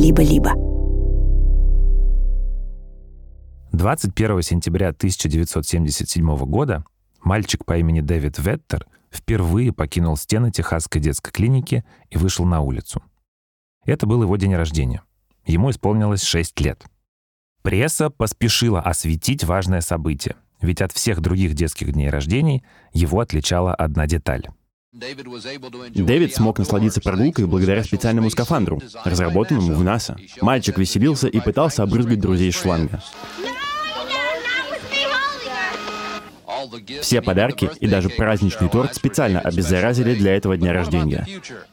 либо-либо. 21 сентября 1977 года мальчик по имени Дэвид Веттер впервые покинул стены Техасской детской клиники и вышел на улицу. Это был его день рождения. Ему исполнилось 6 лет. Пресса поспешила осветить важное событие, ведь от всех других детских дней рождений его отличала одна деталь. Дэвид смог насладиться прогулкой благодаря специальному скафандру, разработанному в НАСА. Мальчик веселился и пытался обрызгать друзей шланга. Все подарки и даже праздничный торт специально обеззаразили для этого дня рождения.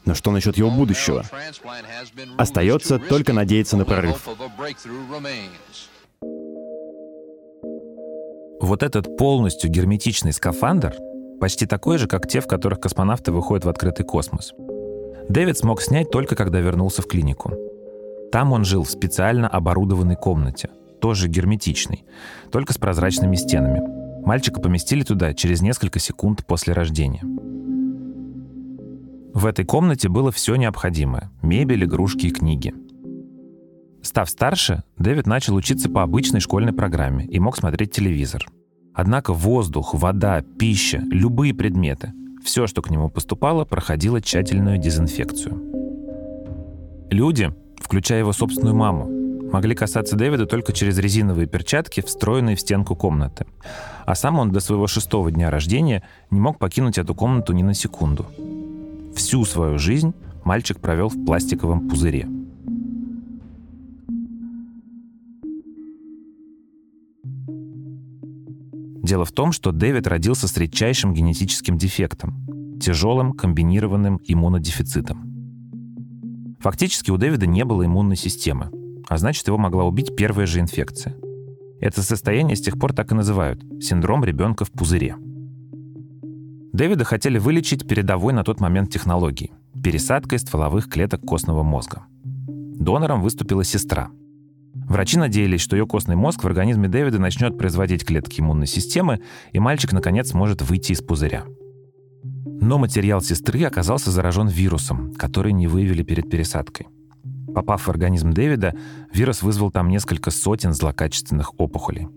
Но что насчет его будущего? Остается только надеяться на прорыв. Вот этот полностью герметичный скафандр почти такой же, как те, в которых космонавты выходят в открытый космос. Дэвид смог снять только когда вернулся в клинику. Там он жил в специально оборудованной комнате, тоже герметичной, только с прозрачными стенами. Мальчика поместили туда через несколько секунд после рождения. В этой комнате было все необходимое – мебель, игрушки и книги. Став старше, Дэвид начал учиться по обычной школьной программе и мог смотреть телевизор. Однако воздух, вода, пища, любые предметы – все, что к нему поступало, проходило тщательную дезинфекцию. Люди, включая его собственную маму, могли касаться Дэвида только через резиновые перчатки, встроенные в стенку комнаты. А сам он до своего шестого дня рождения не мог покинуть эту комнату ни на секунду. Всю свою жизнь мальчик провел в пластиковом пузыре. Дело в том, что Дэвид родился с редчайшим генетическим дефектом – тяжелым комбинированным иммунодефицитом. Фактически у Дэвида не было иммунной системы, а значит, его могла убить первая же инфекция. Это состояние с тех пор так и называют – синдром ребенка в пузыре. Дэвида хотели вылечить передовой на тот момент технологией – пересадкой стволовых клеток костного мозга. Донором выступила сестра. Врачи надеялись, что ее костный мозг в организме Дэвида начнет производить клетки иммунной системы, и мальчик, наконец, сможет выйти из пузыря. Но материал сестры оказался заражен вирусом, который не выявили перед пересадкой. Попав в организм Дэвида, вирус вызвал там несколько сотен злокачественных опухолей.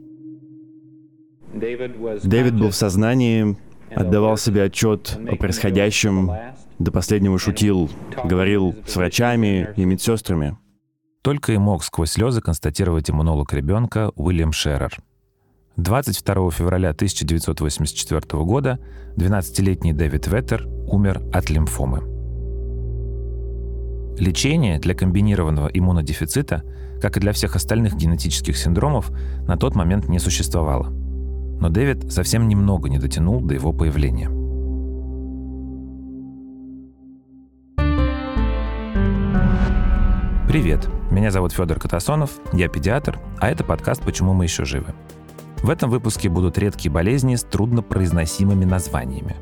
Дэвид был в сознании, отдавал себе отчет о происходящем, до последнего шутил, говорил с врачами и медсестрами. Только и мог сквозь слезы констатировать иммунолог ребенка Уильям Шеррер. 22 февраля 1984 года 12-летний Дэвид Веттер умер от лимфомы. Лечения для комбинированного иммунодефицита, как и для всех остальных генетических синдромов, на тот момент не существовало. Но Дэвид совсем немного не дотянул до его появления. Привет, меня зовут Федор Катасонов, я педиатр, а это подкаст «Почему мы еще живы». В этом выпуске будут редкие болезни с труднопроизносимыми названиями.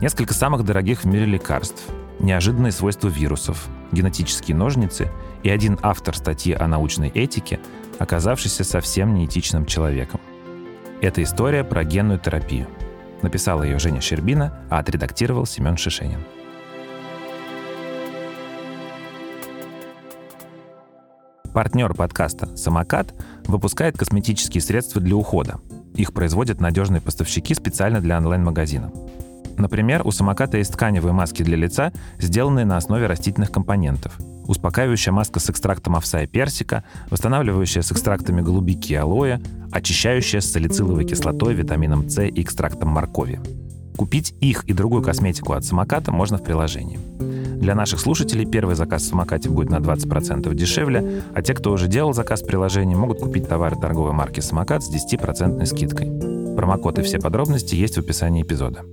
Несколько самых дорогих в мире лекарств, неожиданные свойства вирусов, генетические ножницы и один автор статьи о научной этике, оказавшийся совсем неэтичным человеком. Это история про генную терапию. Написала ее Женя Щербина, а отредактировал Семен Шишенин. Партнер подкаста «Самокат» выпускает косметические средства для ухода. Их производят надежные поставщики специально для онлайн-магазина. Например, у самоката есть тканевые маски для лица, сделанные на основе растительных компонентов. Успокаивающая маска с экстрактом овса и персика, восстанавливающая с экстрактами голубики и алоэ, очищающая с салициловой кислотой, витамином С и экстрактом моркови. Купить их и другую косметику от самоката можно в приложении. Для наших слушателей первый заказ в самокате будет на 20% дешевле, а те, кто уже делал заказ в приложении, могут купить товары торговой марки «Самокат» с 10% скидкой. Промокод и все подробности есть в описании эпизода.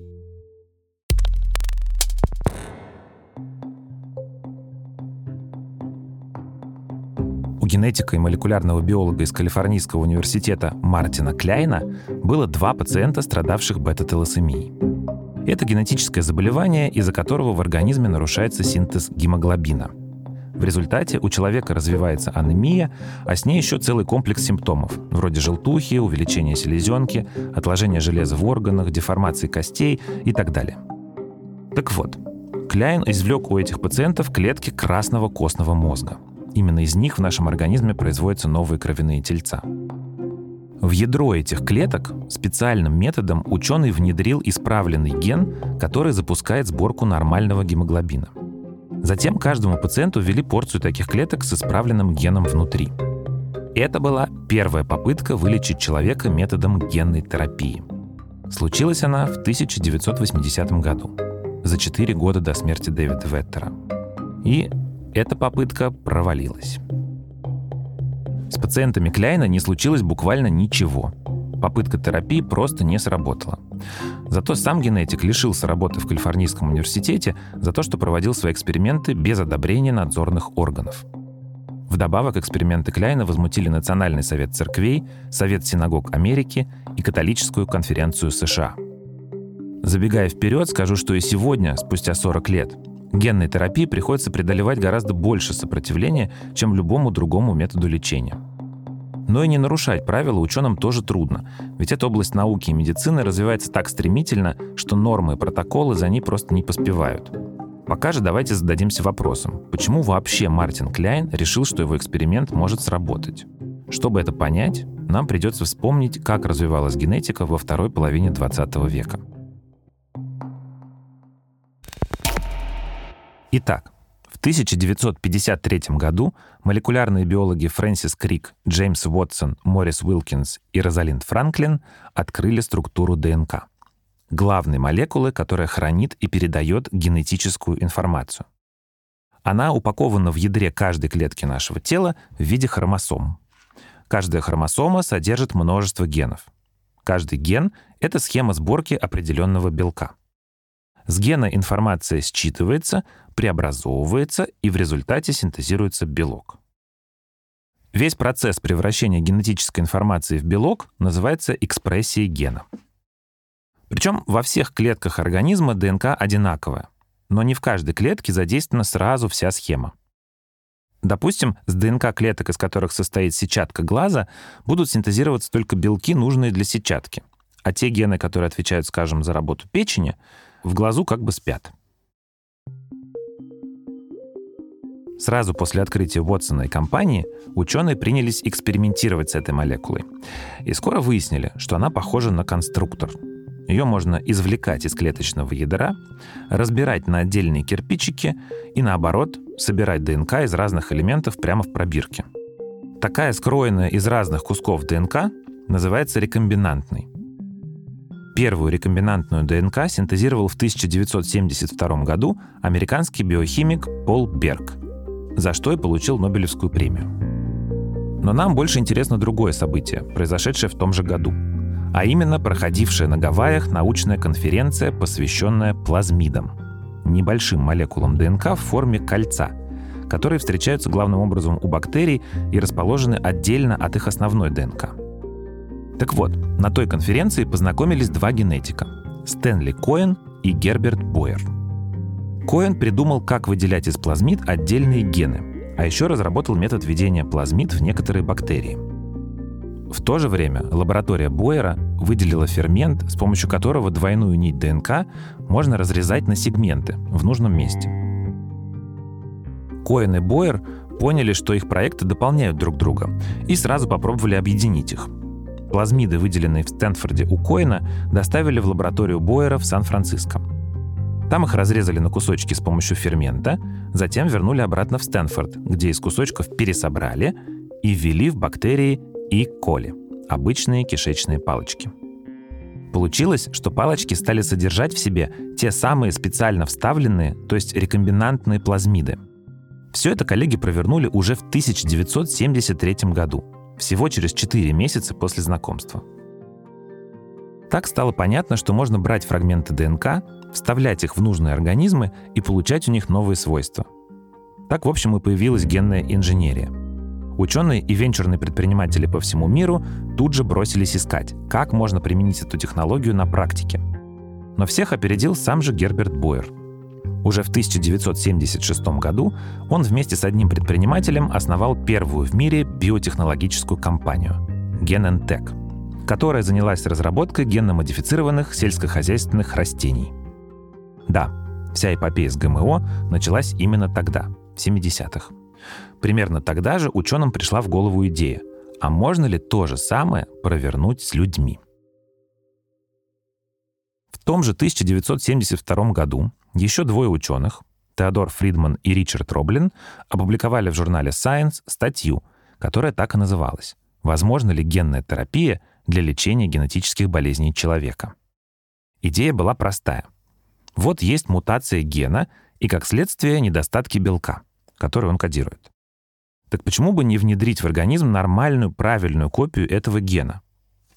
У генетика и молекулярного биолога из Калифорнийского университета Мартина Кляйна было два пациента, страдавших бета-телосемией. Это генетическое заболевание, из-за которого в организме нарушается синтез гемоглобина. В результате у человека развивается анемия, а с ней еще целый комплекс симптомов, вроде желтухи, увеличения селезенки, отложения железа в органах, деформации костей и так далее. Так вот, Кляйн извлек у этих пациентов клетки красного костного мозга – Именно из них в нашем организме производятся новые кровяные тельца. В ядро этих клеток специальным методом ученый внедрил исправленный ген, который запускает сборку нормального гемоглобина. Затем каждому пациенту ввели порцию таких клеток с исправленным геном внутри. Это была первая попытка вылечить человека методом генной терапии. Случилась она в 1980 году, за 4 года до смерти Дэвида Веттера. И эта попытка провалилась. С пациентами Кляйна не случилось буквально ничего. Попытка терапии просто не сработала. Зато сам генетик лишился работы в Калифорнийском университете за то, что проводил свои эксперименты без одобрения надзорных органов. Вдобавок эксперименты Кляйна возмутили Национальный совет церквей, Совет синагог Америки и Католическую конференцию США. Забегая вперед, скажу, что и сегодня, спустя 40 лет, Генной терапии приходится преодолевать гораздо больше сопротивления, чем любому другому методу лечения. Но и не нарушать правила ученым тоже трудно, ведь эта область науки и медицины развивается так стремительно, что нормы и протоколы за ней просто не поспевают. Пока же давайте зададимся вопросом, почему вообще Мартин Кляйн решил, что его эксперимент может сработать? Чтобы это понять, нам придется вспомнить, как развивалась генетика во второй половине 20 века. Итак, в 1953 году молекулярные биологи Фрэнсис Крик, Джеймс Уотсон, Морис Уилкинс и Розалинд Франклин открыли структуру ДНК — главной молекулы, которая хранит и передает генетическую информацию. Она упакована в ядре каждой клетки нашего тела в виде хромосом. Каждая хромосома содержит множество генов. Каждый ген — это схема сборки определенного белка — с гена информация считывается, преобразовывается и в результате синтезируется белок. Весь процесс превращения генетической информации в белок называется экспрессией гена. Причем во всех клетках организма ДНК одинаковая, но не в каждой клетке задействована сразу вся схема. Допустим, с ДНК клеток, из которых состоит сетчатка глаза, будут синтезироваться только белки, нужные для сетчатки. А те гены, которые отвечают, скажем, за работу печени, в глазу как бы спят. Сразу после открытия Уотсона и компании ученые принялись экспериментировать с этой молекулой. И скоро выяснили, что она похожа на конструктор. Ее можно извлекать из клеточного ядра, разбирать на отдельные кирпичики и, наоборот, собирать ДНК из разных элементов прямо в пробирке. Такая скроенная из разных кусков ДНК называется рекомбинантной. Первую рекомбинантную ДНК синтезировал в 1972 году американский биохимик Пол Берг, за что и получил Нобелевскую премию. Но нам больше интересно другое событие, произошедшее в том же году, а именно проходившая на Гавайях научная конференция, посвященная плазмидам, небольшим молекулам ДНК в форме кольца, которые встречаются главным образом у бактерий и расположены отдельно от их основной ДНК – так вот, на той конференции познакомились два генетика — Стэнли Коэн и Герберт Бойер. Коэн придумал, как выделять из плазмид отдельные гены, а еще разработал метод введения плазмид в некоторые бактерии. В то же время лаборатория Бойера выделила фермент, с помощью которого двойную нить ДНК можно разрезать на сегменты в нужном месте. Коэн и Бойер поняли, что их проекты дополняют друг друга, и сразу попробовали объединить их — Плазмиды, выделенные в Стэнфорде у Коина, доставили в лабораторию Бойера в Сан-Франциско. Там их разрезали на кусочки с помощью фермента, затем вернули обратно в Стэнфорд, где из кусочков пересобрали и ввели в бактерии и коли – обычные кишечные палочки. Получилось, что палочки стали содержать в себе те самые специально вставленные, то есть рекомбинантные плазмиды. Все это коллеги провернули уже в 1973 году – всего через 4 месяца после знакомства. Так стало понятно, что можно брать фрагменты ДНК, вставлять их в нужные организмы и получать у них новые свойства. Так, в общем, и появилась генная инженерия. Ученые и венчурные предприниматели по всему миру тут же бросились искать, как можно применить эту технологию на практике. Но всех опередил сам же Герберт Бойер – уже в 1976 году он вместе с одним предпринимателем основал первую в мире биотехнологическую компанию – Genentech, которая занялась разработкой генно-модифицированных сельскохозяйственных растений. Да, вся эпопея с ГМО началась именно тогда, в 70-х. Примерно тогда же ученым пришла в голову идея, а можно ли то же самое провернуть с людьми? В том же 1972 году еще двое ученых, Теодор Фридман и Ричард Роблин, опубликовали в журнале Science статью, которая так и называлась «Возможно ли генная терапия для лечения генетических болезней человека?» Идея была простая. Вот есть мутация гена и, как следствие, недостатки белка, который он кодирует. Так почему бы не внедрить в организм нормальную, правильную копию этого гена?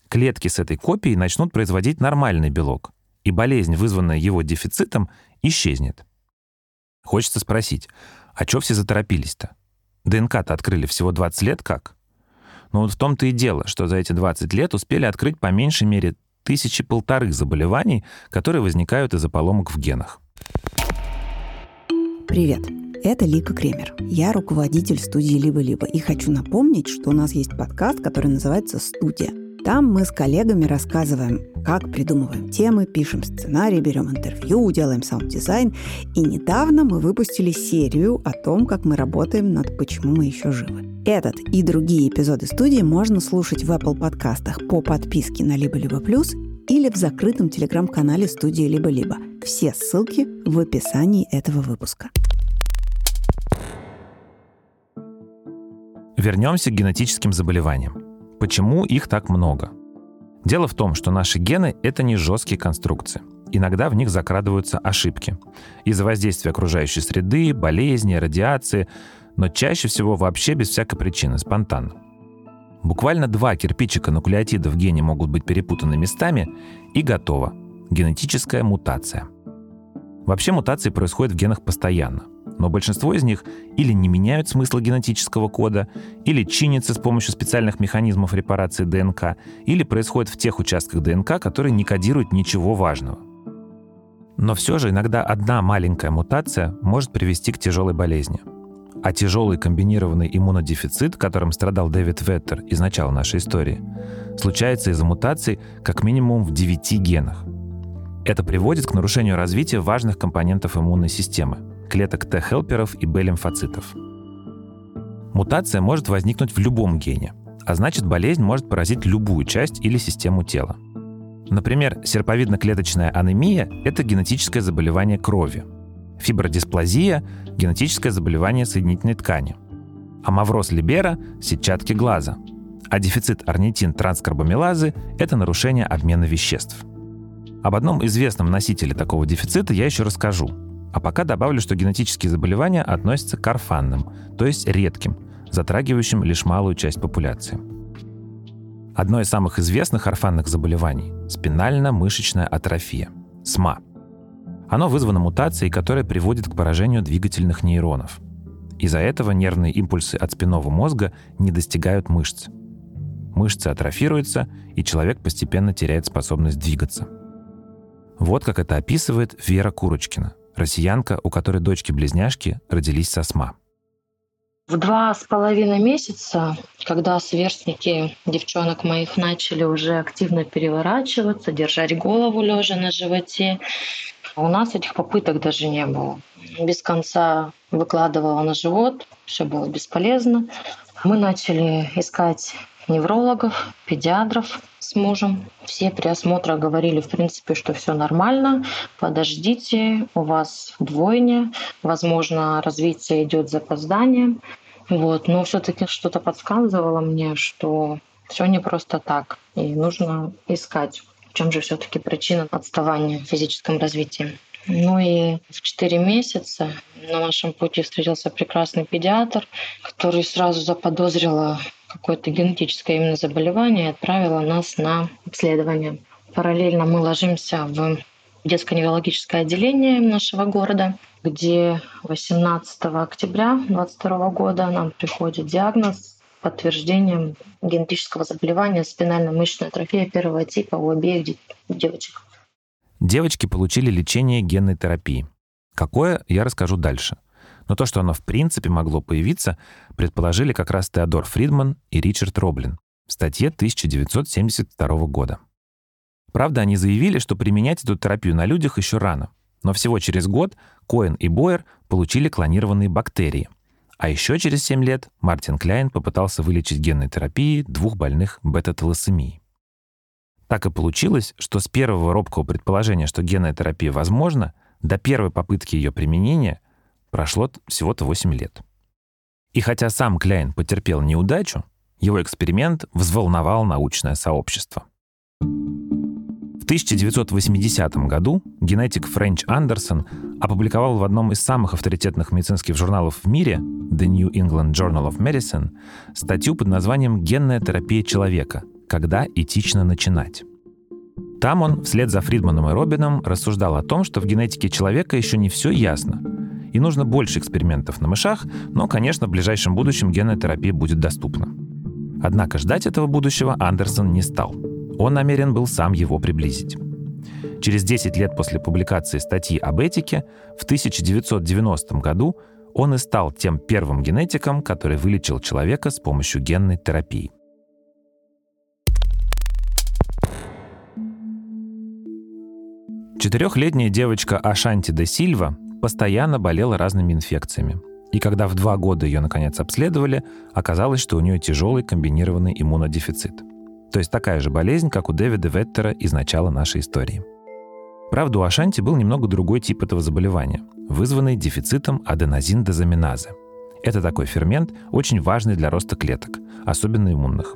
Клетки с этой копией начнут производить нормальный белок, и болезнь, вызванная его дефицитом, исчезнет. Хочется спросить, а чё все заторопились-то? ДНК-то открыли всего 20 лет как? Но вот в том-то и дело, что за эти 20 лет успели открыть по меньшей мере тысячи полторы заболеваний, которые возникают из-за поломок в генах. Привет! Это Лика Кремер. Я руководитель студии «Либо-либо» и хочу напомнить, что у нас есть подкаст, который называется «Студия». Там мы с коллегами рассказываем, как придумываем темы, пишем сценарий, берем интервью, делаем саунд-дизайн. И недавно мы выпустили серию о том, как мы работаем над «Почему мы еще живы». Этот и другие эпизоды студии можно слушать в Apple подкастах по подписке на «Либо-либо плюс» или в закрытом телеграм-канале студии «Либо-либо». Все ссылки в описании этого выпуска. Вернемся к генетическим заболеваниям. Почему их так много? Дело в том, что наши гены — это не жесткие конструкции. Иногда в них закрадываются ошибки. Из-за воздействия окружающей среды, болезни, радиации, но чаще всего вообще без всякой причины, спонтанно. Буквально два кирпичика нуклеотида в гене могут быть перепутаны местами, и готово. Генетическая мутация. Вообще мутации происходят в генах постоянно — но большинство из них или не меняют смысла генетического кода, или чинятся с помощью специальных механизмов репарации ДНК, или происходят в тех участках ДНК, которые не кодируют ничего важного. Но все же иногда одна маленькая мутация может привести к тяжелой болезни. А тяжелый комбинированный иммунодефицит, которым страдал Дэвид Веттер из начала нашей истории, случается из-за мутаций как минимум в 9 генах. Это приводит к нарушению развития важных компонентов иммунной системы, клеток Т-хелперов и Б-лимфоцитов. Мутация может возникнуть в любом гене, а значит болезнь может поразить любую часть или систему тела. Например, серповидно-клеточная анемия – это генетическое заболевание крови. Фибродисплазия – генетическое заболевание соединительной ткани. А мавроз либера – сетчатки глаза. А дефицит орнитин-транскарбамилазы – это нарушение обмена веществ. Об одном известном носителе такого дефицита я еще расскажу – а пока добавлю, что генетические заболевания относятся к орфанным, то есть редким, затрагивающим лишь малую часть популяции. Одно из самых известных орфанных заболеваний – спинально-мышечная атрофия – СМА. Оно вызвано мутацией, которая приводит к поражению двигательных нейронов. Из-за этого нервные импульсы от спинного мозга не достигают мышц. Мышцы атрофируются, и человек постепенно теряет способность двигаться. Вот как это описывает Вера Курочкина, россиянка, у которой дочки-близняшки родились со СМА. В два с половиной месяца, когда сверстники девчонок моих начали уже активно переворачиваться, держать голову лежа на животе, у нас этих попыток даже не было. Без конца выкладывала на живот, все было бесполезно. Мы начали искать неврологов, педиатров с мужем. Все при осмотрах говорили, в принципе, что все нормально, подождите, у вас двойня, возможно, развитие идет запозданием. Вот. Но все-таки что-то подсказывало мне, что все не просто так, и нужно искать, в чем же все-таки причина отставания в физическом развитии. Ну и в 4 месяца на нашем пути встретился прекрасный педиатр, который сразу заподозрила какое-то генетическое именно заболевание и отправила нас на обследование. Параллельно мы ложимся в детское неврологическое отделение нашего города, где 18 октября 2022 года нам приходит диагноз подтверждением генетического заболевания спинально-мышечная атрофия первого типа у обеих девочек. Девочки получили лечение генной терапии. Какое, я расскажу дальше – но то, что оно в принципе могло появиться, предположили как раз Теодор Фридман и Ричард Роблин в статье 1972 года. Правда, они заявили, что применять эту терапию на людях еще рано, но всего через год Коэн и Бойер получили клонированные бактерии, А еще через 7 лет Мартин Кляйн попытался вылечить генной терапией двух больных бета-талассемией. Так и получилось, что с первого робкого предположения, что генная терапия возможна, до первой попытки ее применения прошло всего-то 8 лет. И хотя сам Кляйн потерпел неудачу, его эксперимент взволновал научное сообщество. В 1980 году генетик Френч Андерсон опубликовал в одном из самых авторитетных медицинских журналов в мире, The New England Journal of Medicine, статью под названием «Генная терапия человека. Когда этично начинать?». Там он, вслед за Фридманом и Робином, рассуждал о том, что в генетике человека еще не все ясно, и нужно больше экспериментов на мышах, но, конечно, в ближайшем будущем генная терапия будет доступна. Однако ждать этого будущего Андерсон не стал. Он намерен был сам его приблизить. Через 10 лет после публикации статьи об этике, в 1990 году он и стал тем первым генетиком, который вылечил человека с помощью генной терапии. Четырехлетняя девочка Ашанти де Сильва постоянно болела разными инфекциями. И когда в два года ее наконец обследовали, оказалось, что у нее тяжелый комбинированный иммунодефицит. То есть такая же болезнь, как у Дэвида Веттера из начала нашей истории. Правда, у Ашанти был немного другой тип этого заболевания, вызванный дефицитом аденозиндозаминазы. Это такой фермент, очень важный для роста клеток, особенно иммунных.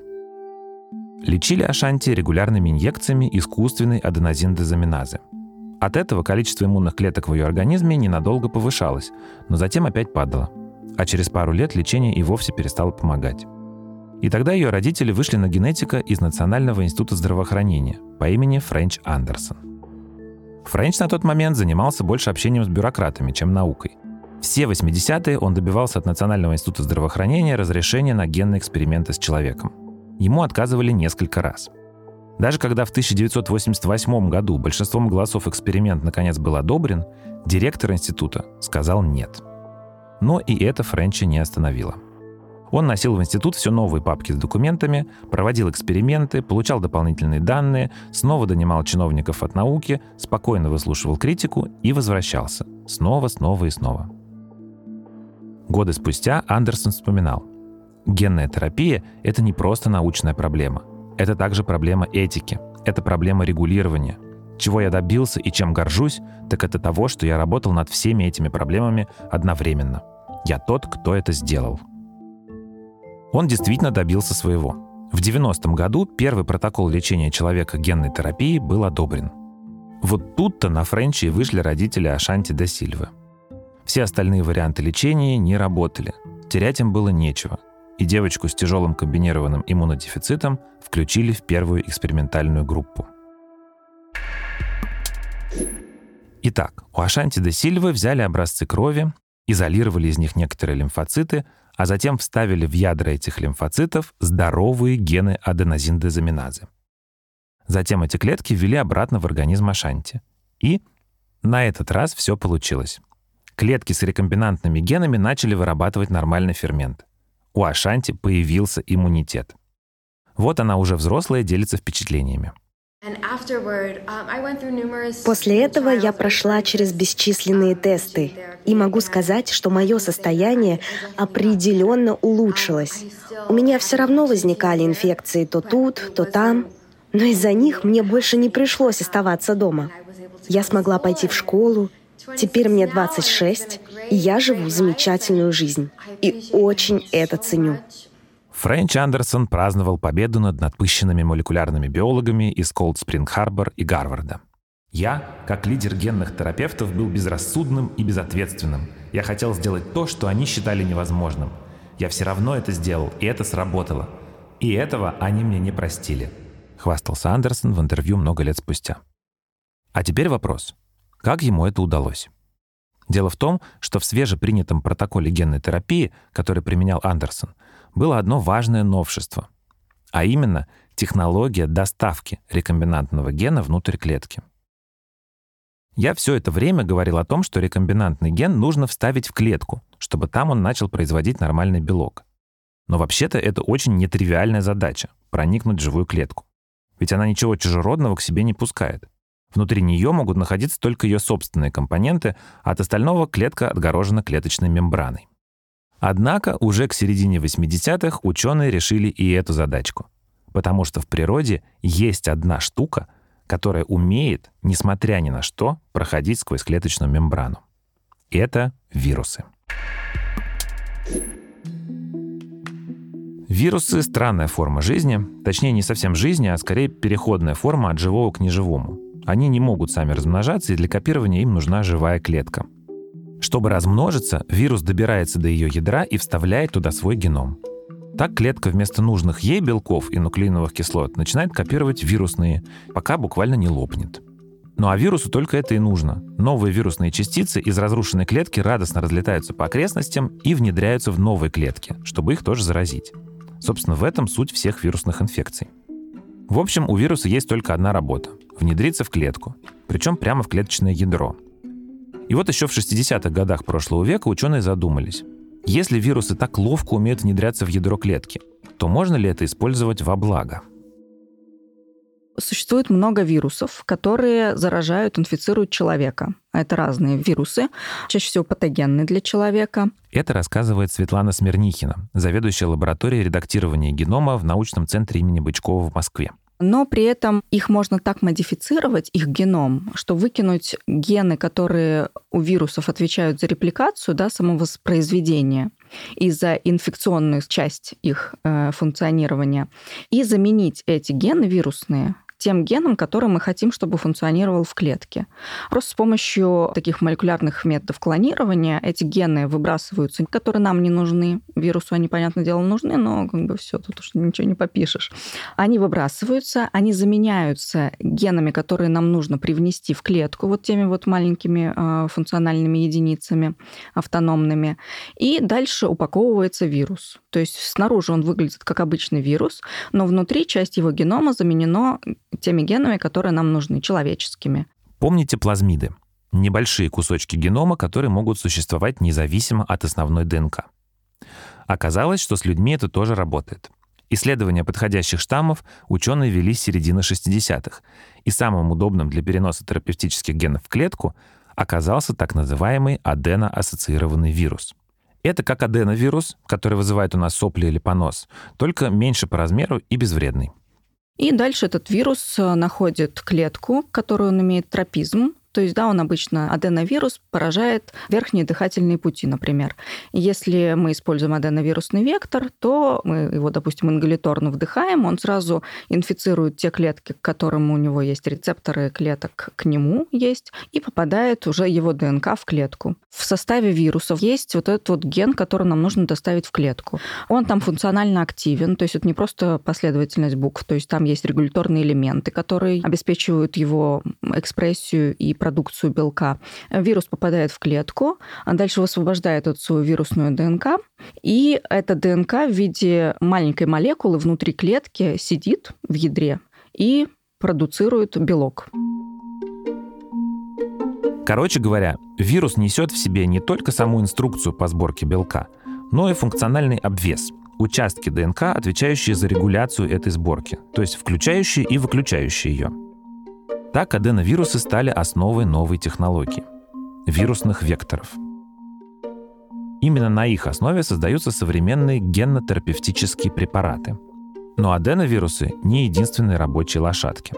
Лечили Ашанти регулярными инъекциями искусственной аденозиндозаминазы – от этого количество иммунных клеток в ее организме ненадолго повышалось, но затем опять падало. А через пару лет лечение и вовсе перестало помогать. И тогда ее родители вышли на генетика из Национального института здравоохранения по имени Френч Андерсон. Френч на тот момент занимался больше общением с бюрократами, чем наукой. Все 80-е он добивался от Национального института здравоохранения разрешения на генные эксперименты с человеком. Ему отказывали несколько раз – даже когда в 1988 году большинством голосов эксперимент наконец был одобрен, директор института сказал «нет». Но и это Френча не остановило. Он носил в институт все новые папки с документами, проводил эксперименты, получал дополнительные данные, снова донимал чиновников от науки, спокойно выслушивал критику и возвращался. Снова, снова и снова. Годы спустя Андерсон вспоминал. Генная терапия — это не просто научная проблема. Это также проблема этики, это проблема регулирования. Чего я добился и чем горжусь, так это того, что я работал над всеми этими проблемами одновременно. Я тот, кто это сделал. Он действительно добился своего. В 90-м году первый протокол лечения человека генной терапией был одобрен. Вот тут-то на Френче вышли родители Ашанти де Сильвы. Все остальные варианты лечения не работали. Терять им было нечего – и девочку с тяжелым комбинированным иммунодефицитом включили в первую экспериментальную группу. Итак, у Ашанти де Сильвы взяли образцы крови, изолировали из них некоторые лимфоциты, а затем вставили в ядра этих лимфоцитов здоровые гены аденозиндезаминазы. Затем эти клетки ввели обратно в организм Ашанти. И на этот раз все получилось. Клетки с рекомбинантными генами начали вырабатывать нормальный фермент у Ашанти появился иммунитет. Вот она уже взрослая делится впечатлениями. Um, После этого я прошла через бесчисленные тесты и могу сказать, что мое состояние определенно улучшилось. У меня все равно возникали инфекции то тут, то там, но из-за них мне больше не пришлось оставаться дома. Я смогла пойти в школу, Теперь мне 26, и я живу замечательную жизнь. И очень это ценю. Френч Андерсон праздновал победу над напыщенными молекулярными биологами из Колд Спринг Харбор и Гарварда. Я, как лидер генных терапевтов, был безрассудным и безответственным. Я хотел сделать то, что они считали невозможным. Я все равно это сделал, и это сработало. И этого они мне не простили. Хвастался Андерсон в интервью много лет спустя. А теперь вопрос. Как ему это удалось? Дело в том, что в свежепринятом протоколе генной терапии, который применял Андерсон, было одно важное новшество, а именно технология доставки рекомбинантного гена внутрь клетки. Я все это время говорил о том, что рекомбинантный ген нужно вставить в клетку, чтобы там он начал производить нормальный белок. Но вообще-то это очень нетривиальная задача — проникнуть в живую клетку. Ведь она ничего чужеродного к себе не пускает. Внутри нее могут находиться только ее собственные компоненты, а от остального клетка отгорожена клеточной мембраной. Однако уже к середине 80-х ученые решили и эту задачку. Потому что в природе есть одна штука, которая умеет, несмотря ни на что, проходить сквозь клеточную мембрану. Это вирусы. Вирусы — странная форма жизни, точнее не совсем жизни, а скорее переходная форма от живого к неживому. Они не могут сами размножаться, и для копирования им нужна живая клетка. Чтобы размножиться, вирус добирается до ее ядра и вставляет туда свой геном. Так клетка вместо нужных ей белков и нуклеиновых кислот начинает копировать вирусные, пока буквально не лопнет. Ну а вирусу только это и нужно. Новые вирусные частицы из разрушенной клетки радостно разлетаются по окрестностям и внедряются в новые клетки, чтобы их тоже заразить. Собственно, в этом суть всех вирусных инфекций. В общем, у вируса есть только одна работа — внедриться в клетку, причем прямо в клеточное ядро. И вот еще в 60-х годах прошлого века ученые задумались, если вирусы так ловко умеют внедряться в ядро клетки, то можно ли это использовать во благо? Существует много вирусов, которые заражают, инфицируют человека. Это разные вирусы, чаще всего патогенные для человека. Это рассказывает Светлана Смирнихина, заведующая лабораторией редактирования генома в научном центре имени Бычкова в Москве но при этом их можно так модифицировать, их геном, что выкинуть гены, которые у вирусов отвечают за репликацию, да, самовоспроизведение, и за инфекционную часть их э, функционирования, и заменить эти гены вирусные тем геном, который мы хотим, чтобы функционировал в клетке. Просто с помощью таких молекулярных методов клонирования эти гены выбрасываются, которые нам не нужны. Вирусу они, понятное дело, нужны, но как бы все, тут уж ничего не попишешь. Они выбрасываются, они заменяются генами, которые нам нужно привнести в клетку, вот теми вот маленькими э, функциональными единицами автономными. И дальше упаковывается вирус. То есть снаружи он выглядит как обычный вирус, но внутри часть его генома заменено теми генами, которые нам нужны, человеческими. Помните плазмиды? Небольшие кусочки генома, которые могут существовать независимо от основной ДНК. Оказалось, что с людьми это тоже работает. Исследования подходящих штаммов ученые вели с середины 60-х, и самым удобным для переноса терапевтических генов в клетку оказался так называемый аденоассоциированный вирус. Это как аденовирус, который вызывает у нас сопли или понос, только меньше по размеру и безвредный. И дальше этот вирус э, находит клетку, которую он имеет тропизм, то есть, да, он обычно, аденовирус поражает верхние дыхательные пути, например. Если мы используем аденовирусный вектор, то мы его, допустим, ингаляторно вдыхаем, он сразу инфицирует те клетки, к которым у него есть рецепторы клеток, к нему есть, и попадает уже его ДНК в клетку. В составе вирусов есть вот этот вот ген, который нам нужно доставить в клетку. Он там функционально активен, то есть это не просто последовательность букв, то есть там есть регуляторные элементы, которые обеспечивают его экспрессию и продукцию белка. Вирус попадает в клетку, а дальше высвобождает эту свою вирусную ДНК, и эта ДНК в виде маленькой молекулы внутри клетки сидит в ядре и продуцирует белок. Короче говоря, вирус несет в себе не только саму инструкцию по сборке белка, но и функциональный обвес – участки ДНК, отвечающие за регуляцию этой сборки, то есть включающие и выключающие ее. Так аденовирусы стали основой новой технологии — вирусных векторов. Именно на их основе создаются современные генно-терапевтические препараты. Но аденовирусы — не единственные рабочие лошадки.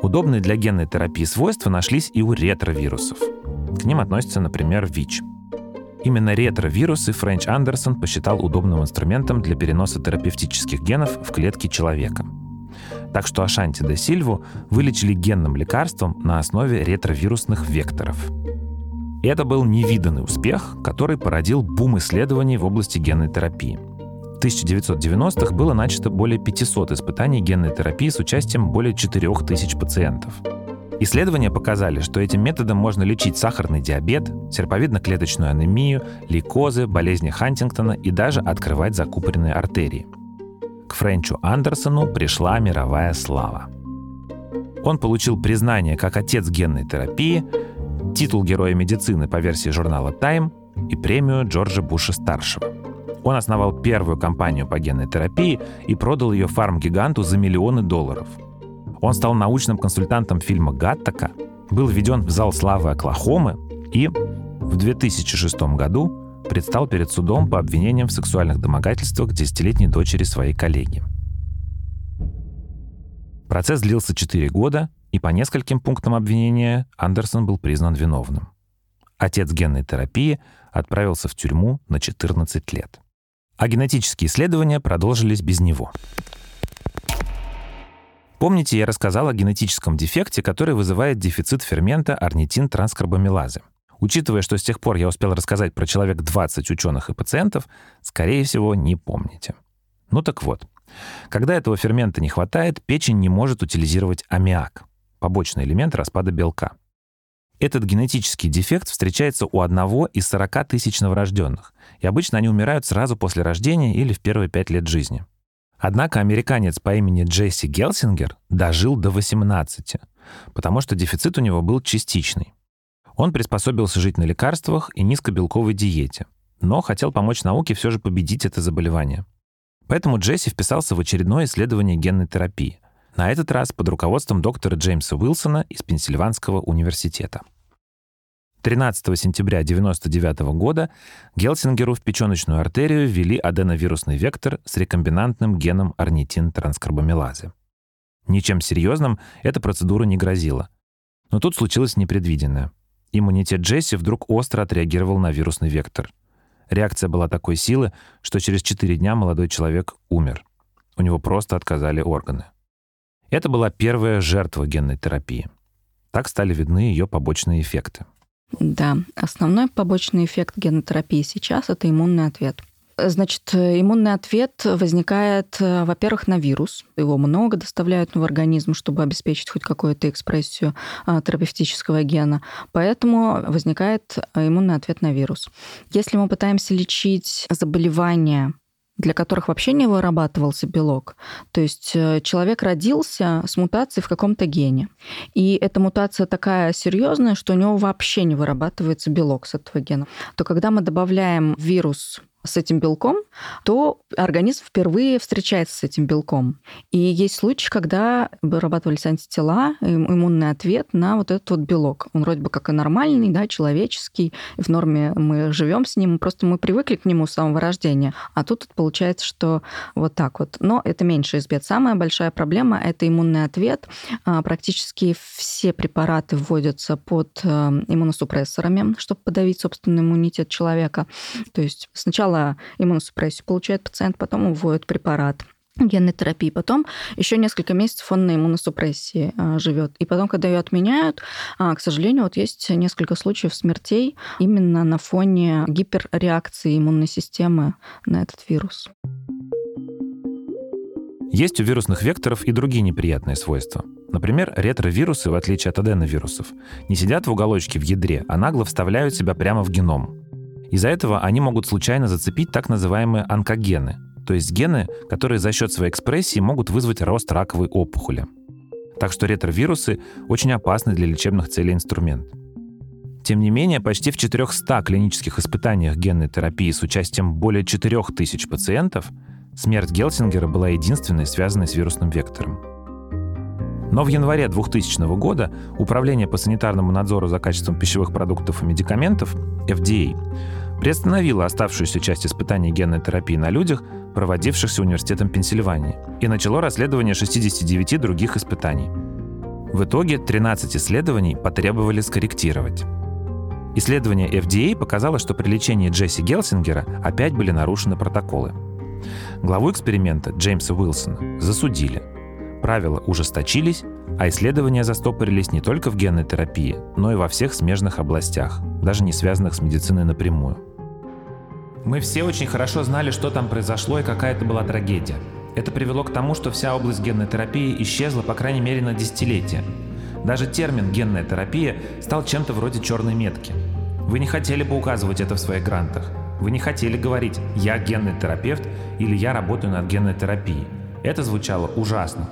Удобные для генной терапии свойства нашлись и у ретровирусов. К ним относится, например, ВИЧ. Именно ретровирусы Френч Андерсон посчитал удобным инструментом для переноса терапевтических генов в клетки человека — так что Ашанти де Сильву вылечили генным лекарством на основе ретровирусных векторов. Это был невиданный успех, который породил бум исследований в области генной терапии. В 1990-х было начато более 500 испытаний генной терапии с участием более 4000 пациентов. Исследования показали, что этим методом можно лечить сахарный диабет, серповидно-клеточную анемию, лейкозы, болезни Хантингтона и даже открывать закупоренные артерии – к Френчу Андерсону пришла мировая слава. Он получил признание как отец генной терапии, титул Героя медицины по версии журнала Time и премию Джорджа Буша-старшего. Он основал первую компанию по генной терапии и продал ее фарм-гиганту за миллионы долларов. Он стал научным консультантом фильма «Гаттака», был введен в зал славы Оклахомы и в 2006 году предстал перед судом по обвинениям в сексуальных домогательствах десятилетней дочери своей коллеги. Процесс длился 4 года, и по нескольким пунктам обвинения Андерсон был признан виновным. Отец генной терапии отправился в тюрьму на 14 лет. А генетические исследования продолжились без него. Помните, я рассказал о генетическом дефекте, который вызывает дефицит фермента орнитин-транскарбамилазы. Учитывая, что с тех пор я успел рассказать про человек 20 ученых и пациентов, скорее всего, не помните. Ну так вот, когда этого фермента не хватает, печень не может утилизировать аммиак, побочный элемент распада белка. Этот генетический дефект встречается у одного из 40 тысяч новорожденных, и обычно они умирают сразу после рождения или в первые пять лет жизни. Однако американец по имени Джесси Гелсингер дожил до 18, потому что дефицит у него был частичный. Он приспособился жить на лекарствах и низкобелковой диете, но хотел помочь науке все же победить это заболевание. Поэтому Джесси вписался в очередное исследование генной терапии, на этот раз под руководством доктора Джеймса Уилсона из Пенсильванского университета. 13 сентября 1999 года Гелсингеру в печеночную артерию ввели аденовирусный вектор с рекомбинантным геном орнитин-транскарбамилазы. Ничем серьезным эта процедура не грозила. Но тут случилось непредвиденное. Иммунитет Джесси вдруг остро отреагировал на вирусный вектор. Реакция была такой силы, что через 4 дня молодой человек умер. У него просто отказали органы. Это была первая жертва генной терапии. Так стали видны ее побочные эффекты. Да, основной побочный эффект генотерапии сейчас это иммунный ответ. Значит, иммунный ответ возникает, во-первых, на вирус. Его много доставляют в организм, чтобы обеспечить хоть какую-то экспрессию терапевтического гена. Поэтому возникает иммунный ответ на вирус. Если мы пытаемся лечить заболевания для которых вообще не вырабатывался белок. То есть э, человек родился с мутацией в каком-то гене. И эта мутация такая серьезная, что у него вообще не вырабатывается белок с этого гена. То когда мы добавляем вирус с этим белком, то организм впервые встречается с этим белком. И есть случаи, когда вырабатывались антитела, иммунный ответ на вот этот вот белок. Он вроде бы как и нормальный, да, человеческий, в норме мы живем с ним, просто мы привыкли к нему с самого рождения. А тут получается, что вот так вот. Но это меньше из бед. Самая большая проблема — это иммунный ответ. А, практически все препараты вводятся под э, иммуносупрессорами, чтобы подавить собственный иммунитет человека. То есть сначала сначала иммуносупрессию получает пациент, потом вводят препарат генной терапии. Потом еще несколько месяцев он на иммуносупрессии а, живет. И потом, когда ее отменяют, а, к сожалению, вот есть несколько случаев смертей именно на фоне гиперреакции иммунной системы на этот вирус. Есть у вирусных векторов и другие неприятные свойства. Например, ретровирусы, в отличие от аденовирусов, не сидят в уголочке в ядре, а нагло вставляют себя прямо в геном. Из-за этого они могут случайно зацепить так называемые онкогены, то есть гены, которые за счет своей экспрессии могут вызвать рост раковой опухоли. Так что ретровирусы очень опасны для лечебных целей инструмент. Тем не менее, почти в 400 клинических испытаниях генной терапии с участием более 4000 пациентов смерть Гелсингера была единственной, связанной с вирусным вектором. Но в январе 2000 года Управление по санитарному надзору за качеством пищевых продуктов и медикаментов, FDA, приостановила оставшуюся часть испытаний генной терапии на людях, проводившихся Университетом Пенсильвании, и начало расследование 69 других испытаний. В итоге 13 исследований потребовали скорректировать. Исследование FDA показало, что при лечении Джесси Гелсингера опять были нарушены протоколы. Главу эксперимента Джеймса Уилсона засудили. Правила ужесточились, а исследования застопорились не только в генной терапии, но и во всех смежных областях, даже не связанных с медициной напрямую. Мы все очень хорошо знали, что там произошло и какая это была трагедия. Это привело к тому, что вся область генной терапии исчезла, по крайней мере, на десятилетия. Даже термин «генная терапия» стал чем-то вроде черной метки. Вы не хотели бы указывать это в своих грантах. Вы не хотели говорить «я генный терапевт» или «я работаю над генной терапией». Это звучало ужасно.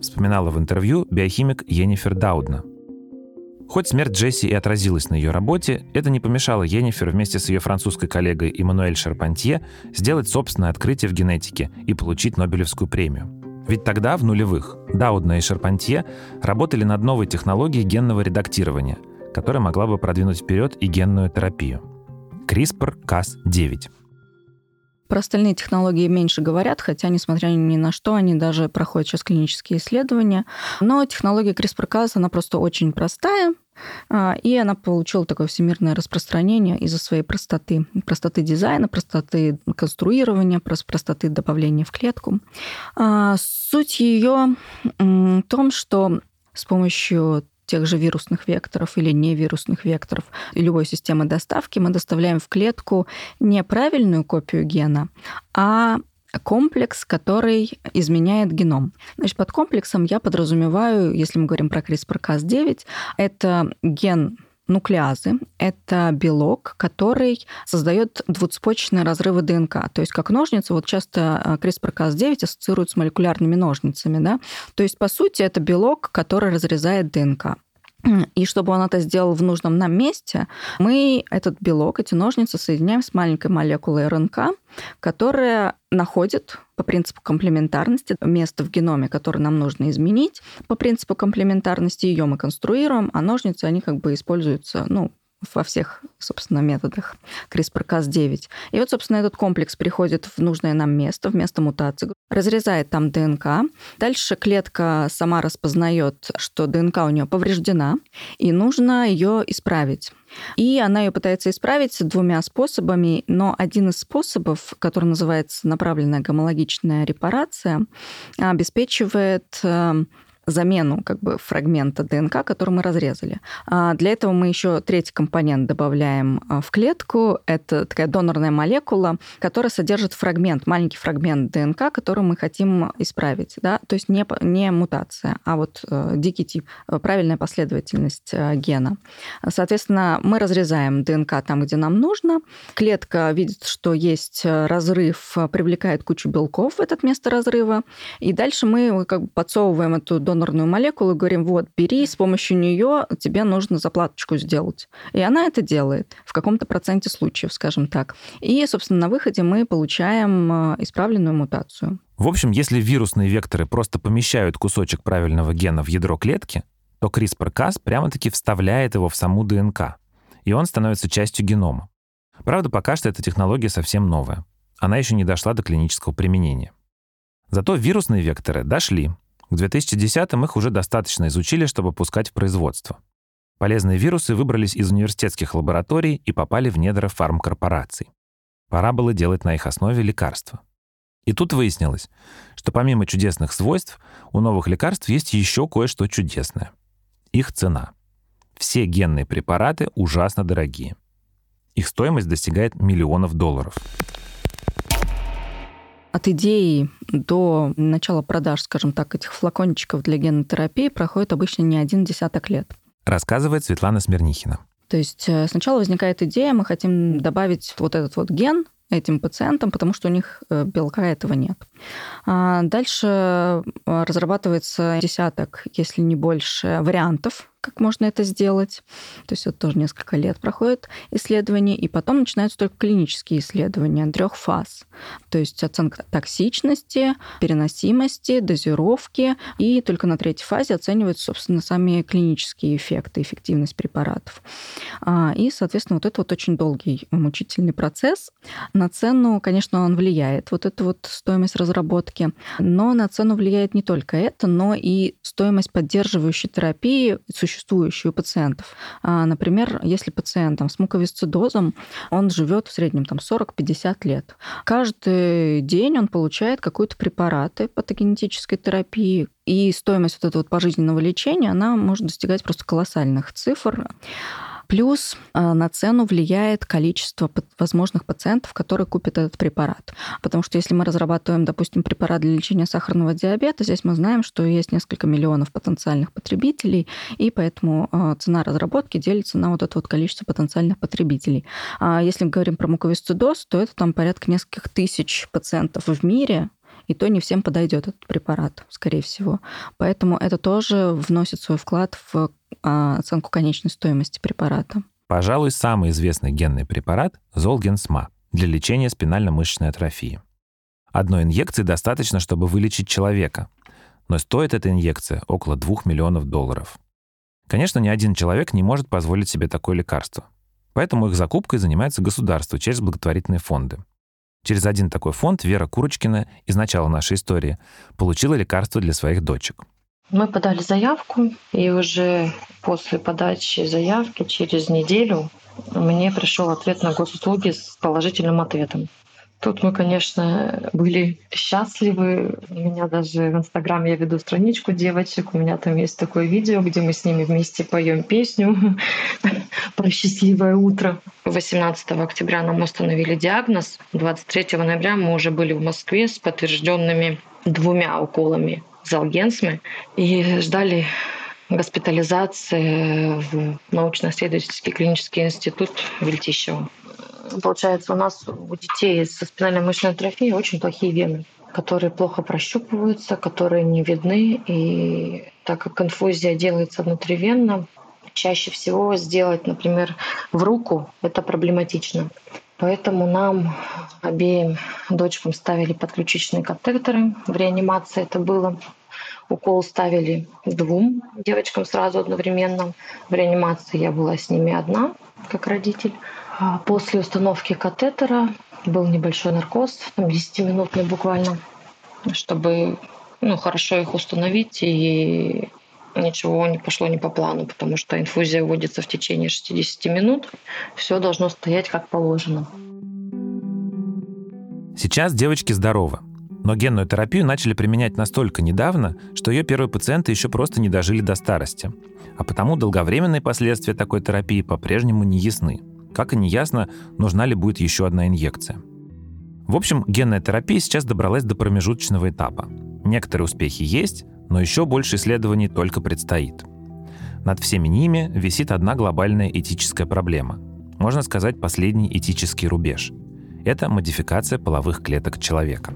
Вспоминала в интервью биохимик Енифер Даудна, Хоть смерть Джесси и отразилась на ее работе, это не помешало Йеннифер вместе с ее французской коллегой Эммануэль Шарпантье сделать собственное открытие в генетике и получить Нобелевскую премию. Ведь тогда, в нулевых, Даудна и Шарпантье работали над новой технологией генного редактирования, которая могла бы продвинуть вперед и генную терапию. CRISPR-Cas9. Про остальные технологии меньше говорят, хотя, несмотря ни на что, они даже проходят сейчас клинические исследования. Но технология CRISPR-Cas, она просто очень простая, а, и она получила такое всемирное распространение из-за своей простоты. Простоты дизайна, простоты конструирования, простоты добавления в клетку. А, суть ее в том, что с помощью тех же вирусных векторов или невирусных векторов любой системы доставки мы доставляем в клетку не правильную копию гена, а комплекс, который изменяет геном. Значит, под комплексом я подразумеваю, если мы говорим про CRISPR-Cas9, это ген нуклеазы. Это белок, который создает двуцепочечные разрывы ДНК. То есть как ножницы, вот часто э, CRISPR-Cas9 ассоциируют с молекулярными ножницами. Да? То есть, по сути, это белок, который разрезает ДНК. И чтобы он это сделал в нужном нам месте, мы этот белок, эти ножницы соединяем с маленькой молекулой РНК, которая находит по принципу комплементарности место в геноме, которое нам нужно изменить. По принципу комплементарности ее мы конструируем, а ножницы, они как бы используются, ну, во всех, собственно, методах CRISPR-Cas9. И вот, собственно, этот комплекс приходит в нужное нам место, в место мутации, разрезает там ДНК. Дальше клетка сама распознает, что ДНК у нее повреждена, и нужно ее исправить. И она ее пытается исправить двумя способами, но один из способов, который называется направленная гомологичная репарация, обеспечивает эм, замену как бы фрагмента ДНК, который мы разрезали. А для этого мы еще третий компонент добавляем а, в клетку. Это такая донорная молекула, которая содержит фрагмент, маленький фрагмент ДНК, который мы хотим исправить. Да? То есть не, не мутация, а вот э, дикий тип, э, правильная последовательность э, гена. Соответственно, мы разрезаем ДНК там, где нам нужно. Клетка видит, что есть разрыв, привлекает кучу белков в это место разрыва. И дальше мы как бы подсовываем эту донорную донорную молекулу, говорим, вот, бери, с помощью нее тебе нужно заплаточку сделать. И она это делает в каком-то проценте случаев, скажем так. И, собственно, на выходе мы получаем э, исправленную мутацию. В общем, если вирусные векторы просто помещают кусочек правильного гена в ядро клетки, то CRISPR-Cas прямо-таки вставляет его в саму ДНК, и он становится частью генома. Правда, пока что эта технология совсем новая. Она еще не дошла до клинического применения. Зато вирусные векторы дошли, к 2010-м их уже достаточно изучили, чтобы пускать в производство. Полезные вирусы выбрались из университетских лабораторий и попали в недра фармкорпораций. Пора было делать на их основе лекарства. И тут выяснилось, что помимо чудесных свойств, у новых лекарств есть еще кое-что чудесное. Их цена. Все генные препараты ужасно дорогие. Их стоимость достигает миллионов долларов. От идеи до начала продаж, скажем так, этих флакончиков для генотерапии проходит обычно не один десяток лет. Рассказывает Светлана Смирнихина. То есть э, сначала возникает идея, мы хотим добавить вот этот вот ген этим пациентам, потому что у них э, белка этого нет. А дальше э, разрабатывается десяток, если не больше, вариантов как можно это сделать. То есть это тоже несколько лет проходит исследование, и потом начинаются только клинические исследования трех фаз. То есть оценка токсичности, переносимости, дозировки, и только на третьей фазе оцениваются, собственно, сами клинические эффекты, эффективность препаратов. А, и, соответственно, вот это вот очень долгий, мучительный процесс. На цену, конечно, он влияет, вот эта вот стоимость разработки, но на цену влияет не только это, но и стоимость поддерживающей терапии существует существующие у пациентов. А, например, если пациент с муковисцидозом, он живет в среднем там, 40-50 лет. Каждый день он получает какой-то препараты патогенетической терапии, и стоимость вот этого вот пожизненного лечения, она может достигать просто колоссальных цифр. Плюс а, на цену влияет количество возможных пациентов, которые купят этот препарат. Потому что если мы разрабатываем, допустим, препарат для лечения сахарного диабета, здесь мы знаем, что есть несколько миллионов потенциальных потребителей, и поэтому а, цена разработки делится на вот это вот количество потенциальных потребителей. А если мы говорим про муковисцидоз, то это там порядка нескольких тысяч пациентов в мире, и то не всем подойдет этот препарат, скорее всего. Поэтому это тоже вносит свой вклад в а, оценку конечной стоимости препарата. Пожалуй, самый известный генный препарат – Золгенсма для лечения спинально-мышечной атрофии. Одной инъекции достаточно, чтобы вылечить человека, но стоит эта инъекция около 2 миллионов долларов. Конечно, ни один человек не может позволить себе такое лекарство. Поэтому их закупкой занимается государство через благотворительные фонды. Через один такой фонд Вера Курочкина из начала нашей истории получила лекарства для своих дочек. Мы подали заявку, и уже после подачи заявки через неделю мне пришел ответ на госуслуги с положительным ответом. Тут мы, конечно, были счастливы. У меня даже в Инстаграм я веду страничку девочек. У меня там есть такое видео, где мы с ними вместе поем песню про счастливое утро. 18 октября нам установили диагноз. 23 ноября мы уже были в Москве с подтвержденными двумя уколами залгенсмы и ждали госпитализации в научно-исследовательский клинический институт Вельтищева получается, у нас у детей со спинальной мышечной атрофией очень плохие вены которые плохо прощупываются, которые не видны. И так как инфузия делается внутривенно, чаще всего сделать, например, в руку, это проблематично. Поэтому нам обеим дочкам ставили подключичные катетеры. В реанимации это было. Укол ставили двум девочкам сразу одновременно. В реанимации я была с ними одна, как родитель. А после установки катетера был небольшой наркоз, там 10-минутный буквально, чтобы ну, хорошо их установить и ничего не пошло не по плану, потому что инфузия вводится в течение 60 минут. Все должно стоять как положено. Сейчас девочки здоровы. Но генную терапию начали применять настолько недавно, что ее первые пациенты еще просто не дожили до старости. А потому долговременные последствия такой терапии по-прежнему не ясны как и неясно, нужна ли будет еще одна инъекция. В общем, генная терапия сейчас добралась до промежуточного этапа. Некоторые успехи есть, но еще больше исследований только предстоит. Над всеми ними висит одна глобальная этическая проблема. Можно сказать, последний этический рубеж. Это модификация половых клеток человека.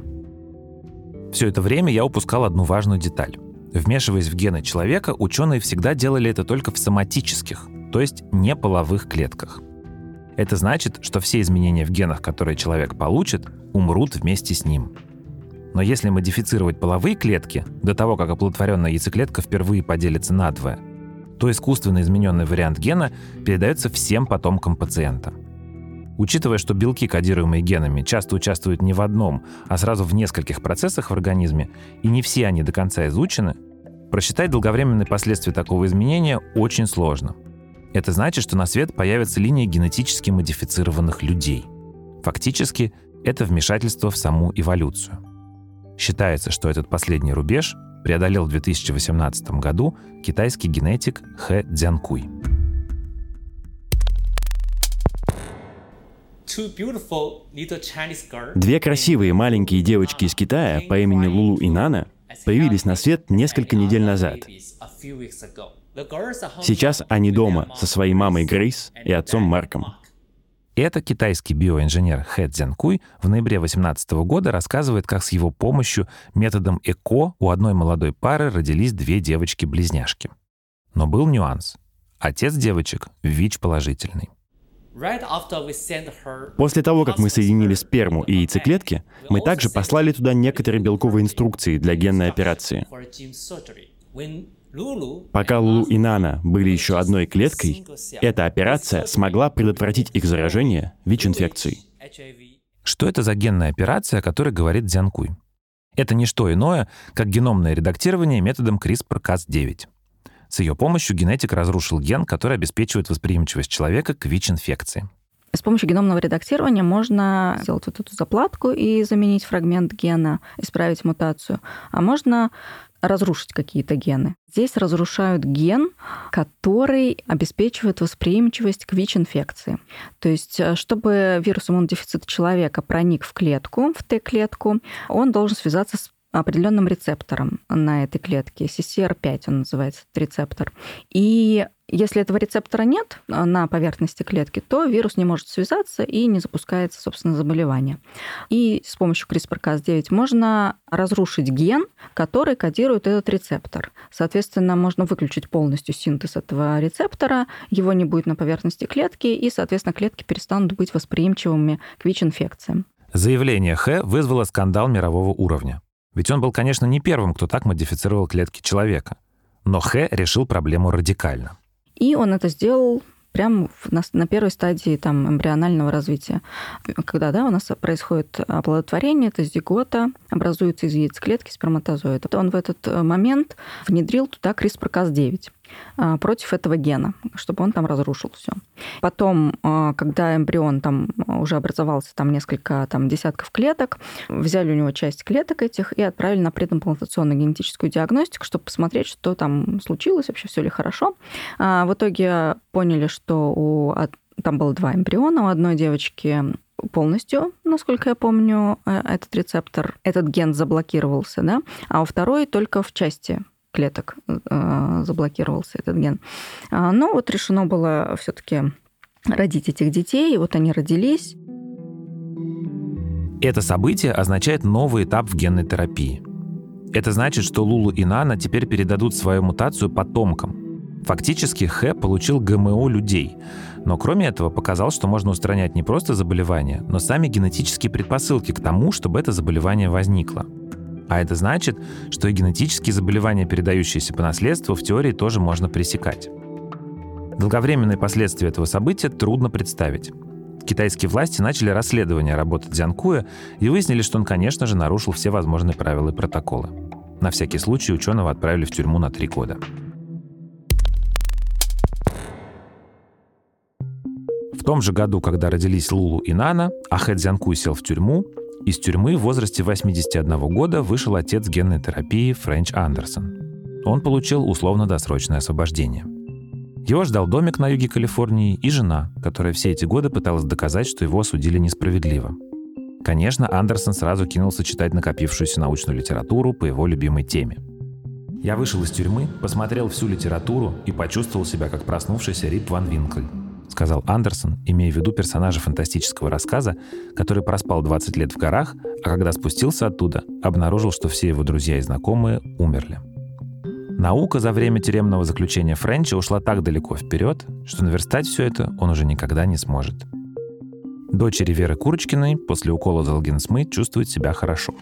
Все это время я упускал одну важную деталь. Вмешиваясь в гены человека, ученые всегда делали это только в соматических, то есть не половых клетках – это значит, что все изменения в генах, которые человек получит, умрут вместе с ним. Но если модифицировать половые клетки до того, как оплодотворенная яйцеклетка впервые поделится надвое, то искусственно измененный вариант гена передается всем потомкам пациента. Учитывая, что белки, кодируемые генами, часто участвуют не в одном, а сразу в нескольких процессах в организме, и не все они до конца изучены, просчитать долговременные последствия такого изменения очень сложно – это значит, что на свет появится линия генетически модифицированных людей. Фактически, это вмешательство в саму эволюцию. Считается, что этот последний рубеж преодолел в 2018 году китайский генетик Хэ Цзянкуй. Две красивые маленькие девочки из Китая по имени Лулу и Нана появились на свет несколько недель назад. Сейчас они дома со своей мамой Грейс и отцом Марком. Это китайский биоинженер Хэ Цзянкуй в ноябре 2018 года рассказывает, как с его помощью методом ЭКО у одной молодой пары родились две девочки-близняшки. Но был нюанс. Отец девочек ВИЧ положительный. После того, как мы соединили сперму и яйцеклетки, мы также послали туда некоторые белковые инструкции для генной операции. Пока Лулу и Нана были еще одной клеткой, эта операция смогла предотвратить их заражение ВИЧ-инфекцией. Что это за генная операция, о которой говорит Дзянкуй? Это не что иное, как геномное редактирование методом CRISPR-Cas9. С ее помощью генетик разрушил ген, который обеспечивает восприимчивость человека к ВИЧ-инфекции. С помощью геномного редактирования можно сделать вот эту заплатку и заменить фрагмент гена, исправить мутацию. А можно разрушить какие-то гены. Здесь разрушают ген, который обеспечивает восприимчивость к ВИЧ-инфекции. То есть, э, чтобы вирус иммунодефицита человека проник в клетку, в Т-клетку, он должен связаться с определенным рецептором на этой клетке. CCR5 он называется, этот рецептор. И если этого рецептора нет а, на поверхности клетки, то вирус не может связаться и не запускается, собственно, заболевание. И с помощью CRISPR-Cas9 можно разрушить ген, который кодирует этот рецептор. Соответственно, можно выключить полностью синтез этого рецептора, его не будет на поверхности клетки, и, соответственно, клетки перестанут быть восприимчивыми к ВИЧ-инфекциям. Заявление Х вызвало скандал мирового уровня. Ведь он был, конечно, не первым, кто так модифицировал клетки человека. Но Х решил проблему радикально. И он это сделал прямо на, первой стадии там, эмбрионального развития. Когда да, у нас происходит оплодотворение, это зигота, образуется из яйцеклетки сперматозоида. Он в этот э, момент внедрил туда CRISPR-Cas9. А, против этого гена, чтобы он там разрушил все. Потом, а, когда эмбрион там уже образовался, там несколько там, десятков клеток, взяли у него часть клеток этих и отправили на предимплантационную генетическую диагностику, чтобы посмотреть, что там случилось, вообще все ли хорошо. А, в итоге поняли, что у там было два эмбриона, у одной девочки полностью, насколько я помню, э, этот рецептор, этот ген заблокировался, да, а у второй только в части клеток э, заблокировался этот ген. А, но вот решено было все-таки родить этих детей, и вот они родились. Это событие означает новый этап в генной терапии. Это значит, что Лулу и Нана теперь передадут свою мутацию потомкам. Фактически Хэ получил ГМО людей, но кроме этого показал, что можно устранять не просто заболевания, но сами генетические предпосылки к тому, чтобы это заболевание возникло. А это значит, что и генетические заболевания, передающиеся по наследству, в теории тоже можно пресекать. Долговременные последствия этого события трудно представить. Китайские власти начали расследование работы Дзянкуя и выяснили, что он, конечно же, нарушил все возможные правила и протоколы. На всякий случай ученого отправили в тюрьму на три года. В том же году, когда родились Лулу и Нана, а Хэ Цзянкуй сел в тюрьму, из тюрьмы в возрасте 81 года вышел отец генной терапии Френч Андерсон. Он получил условно-досрочное освобождение. Его ждал домик на юге Калифорнии и жена, которая все эти годы пыталась доказать, что его осудили несправедливо. Конечно, Андерсон сразу кинулся читать накопившуюся научную литературу по его любимой теме. Я вышел из тюрьмы, посмотрел всю литературу и почувствовал себя как проснувшийся Рип Ван Винкль сказал Андерсон, имея в виду персонажа фантастического рассказа, который проспал 20 лет в горах, а когда спустился оттуда, обнаружил, что все его друзья и знакомые умерли. Наука за время тюремного заключения Френча ушла так далеко вперед, что наверстать все это он уже никогда не сможет. Дочери Веры Курочкиной после укола Залгинсмы чувствует себя хорошо.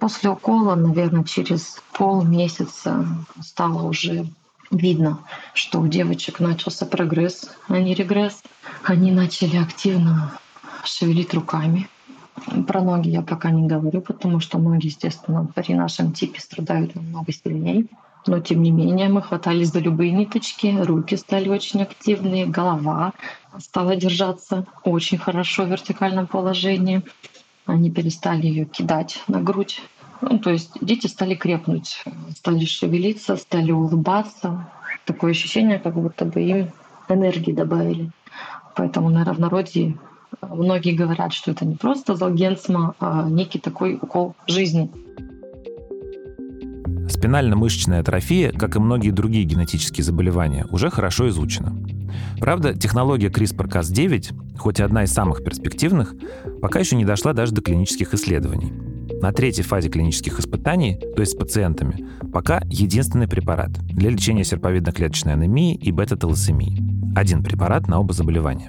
После укола, наверное, через полмесяца стало уже видно, что у девочек начался прогресс, а не регресс. Они начали активно шевелить руками. Про ноги я пока не говорю, потому что ноги, естественно, при нашем типе страдают намного сильнее. Но тем не менее мы хватались за любые ниточки, руки стали очень активные, голова стала держаться очень хорошо в вертикальном положении. Они перестали ее кидать на грудь, ну, то есть дети стали крепнуть, стали шевелиться, стали улыбаться. Такое ощущение, как будто бы им энергии добавили. Поэтому, наверное, в народе многие говорят, что это не просто залгенсма, а некий такой укол жизни. Спинально-мышечная атрофия, как и многие другие генетические заболевания, уже хорошо изучена. Правда, технология CRISPR-Cas9, хоть и одна из самых перспективных, пока еще не дошла даже до клинических исследований. На третьей фазе клинических испытаний, то есть с пациентами, пока единственный препарат для лечения серповидно-клеточной анемии и бета-талассемии. Один препарат на оба заболевания.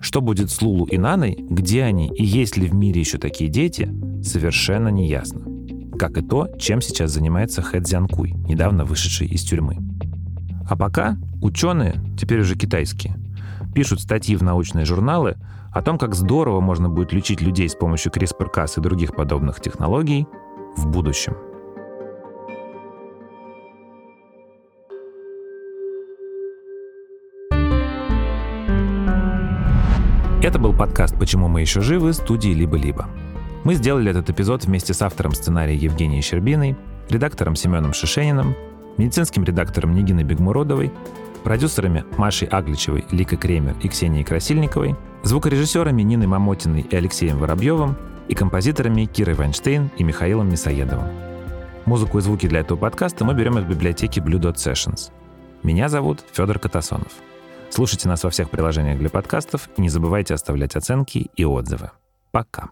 Что будет с Лулу и Наной, где они и есть ли в мире еще такие дети, совершенно не ясно. Как и то, чем сейчас занимается Хэ Цзянкуй, недавно вышедший из тюрьмы. А пока ученые, теперь уже китайские, пишут статьи в научные журналы о том, как здорово можно будет лечить людей с помощью CRISPR-Cas и других подобных технологий в будущем. Это был подкаст «Почему мы еще живы» студии «Либо-либо». Мы сделали этот эпизод вместе с автором сценария Евгенией Щербиной, редактором Семеном Шишениным, медицинским редактором Нигиной Бегмуродовой, продюсерами Машей Агличевой, Ликой Кремер и Ксенией Красильниковой, звукорежиссерами Ниной Мамотиной и Алексеем Воробьевым и композиторами Кирой Вайнштейн и Михаилом Мисоедовым. Музыку и звуки для этого подкаста мы берем из библиотеки Blue Dot Sessions. Меня зовут Федор Катасонов. Слушайте нас во всех приложениях для подкастов и не забывайте оставлять оценки и отзывы. Пока.